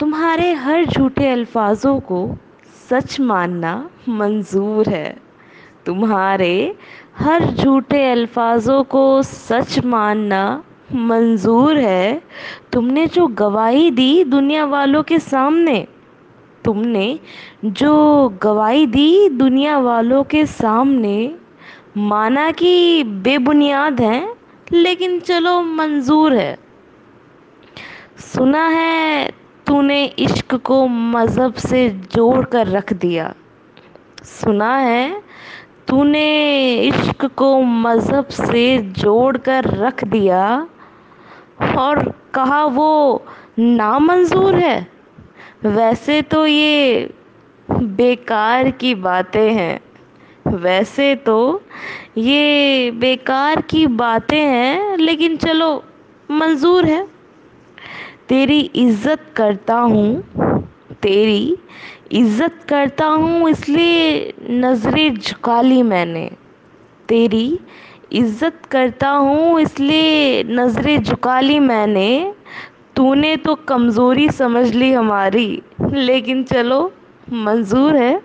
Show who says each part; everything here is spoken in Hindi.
Speaker 1: तुम्हारे हर झूठे अल्फाजों को सच मानना मंजूर है। तुम्हारे हर झूठे अल्फाजों को सच मानना मंजूर है। तुमने जो गवाही दी दुनिया वालों के सामने, तुमने जो गवाही दी दुनिया वालों के सामने, माना कि बेबुनियाद हैं, लेकिन चलो मंजूर है। सुना है तूने इश्क को मज़हब से जोड़ कर रख दिया। सुना है? तूने इश्क को मज़हब से जोड़ कर रख दिया और कहा वो नामंजूर है। वैसे तो ये बेकार की बातें हैं। वैसे तो ये बेकार की बातें हैं, लेकिन चलो, मंजूर है। तेरी इज़्ज़त करता हूँ, तेरी इज़्ज़त करता हूँ, इसलिए नज़रें झुका ली मैंने। तेरी इज़्ज़त करता हूँ, इसलिए नज़रें झुका ली मैंने। तूने तो कमज़ोरी समझ ली हमारी, लेकिन चलो, मंजूर है।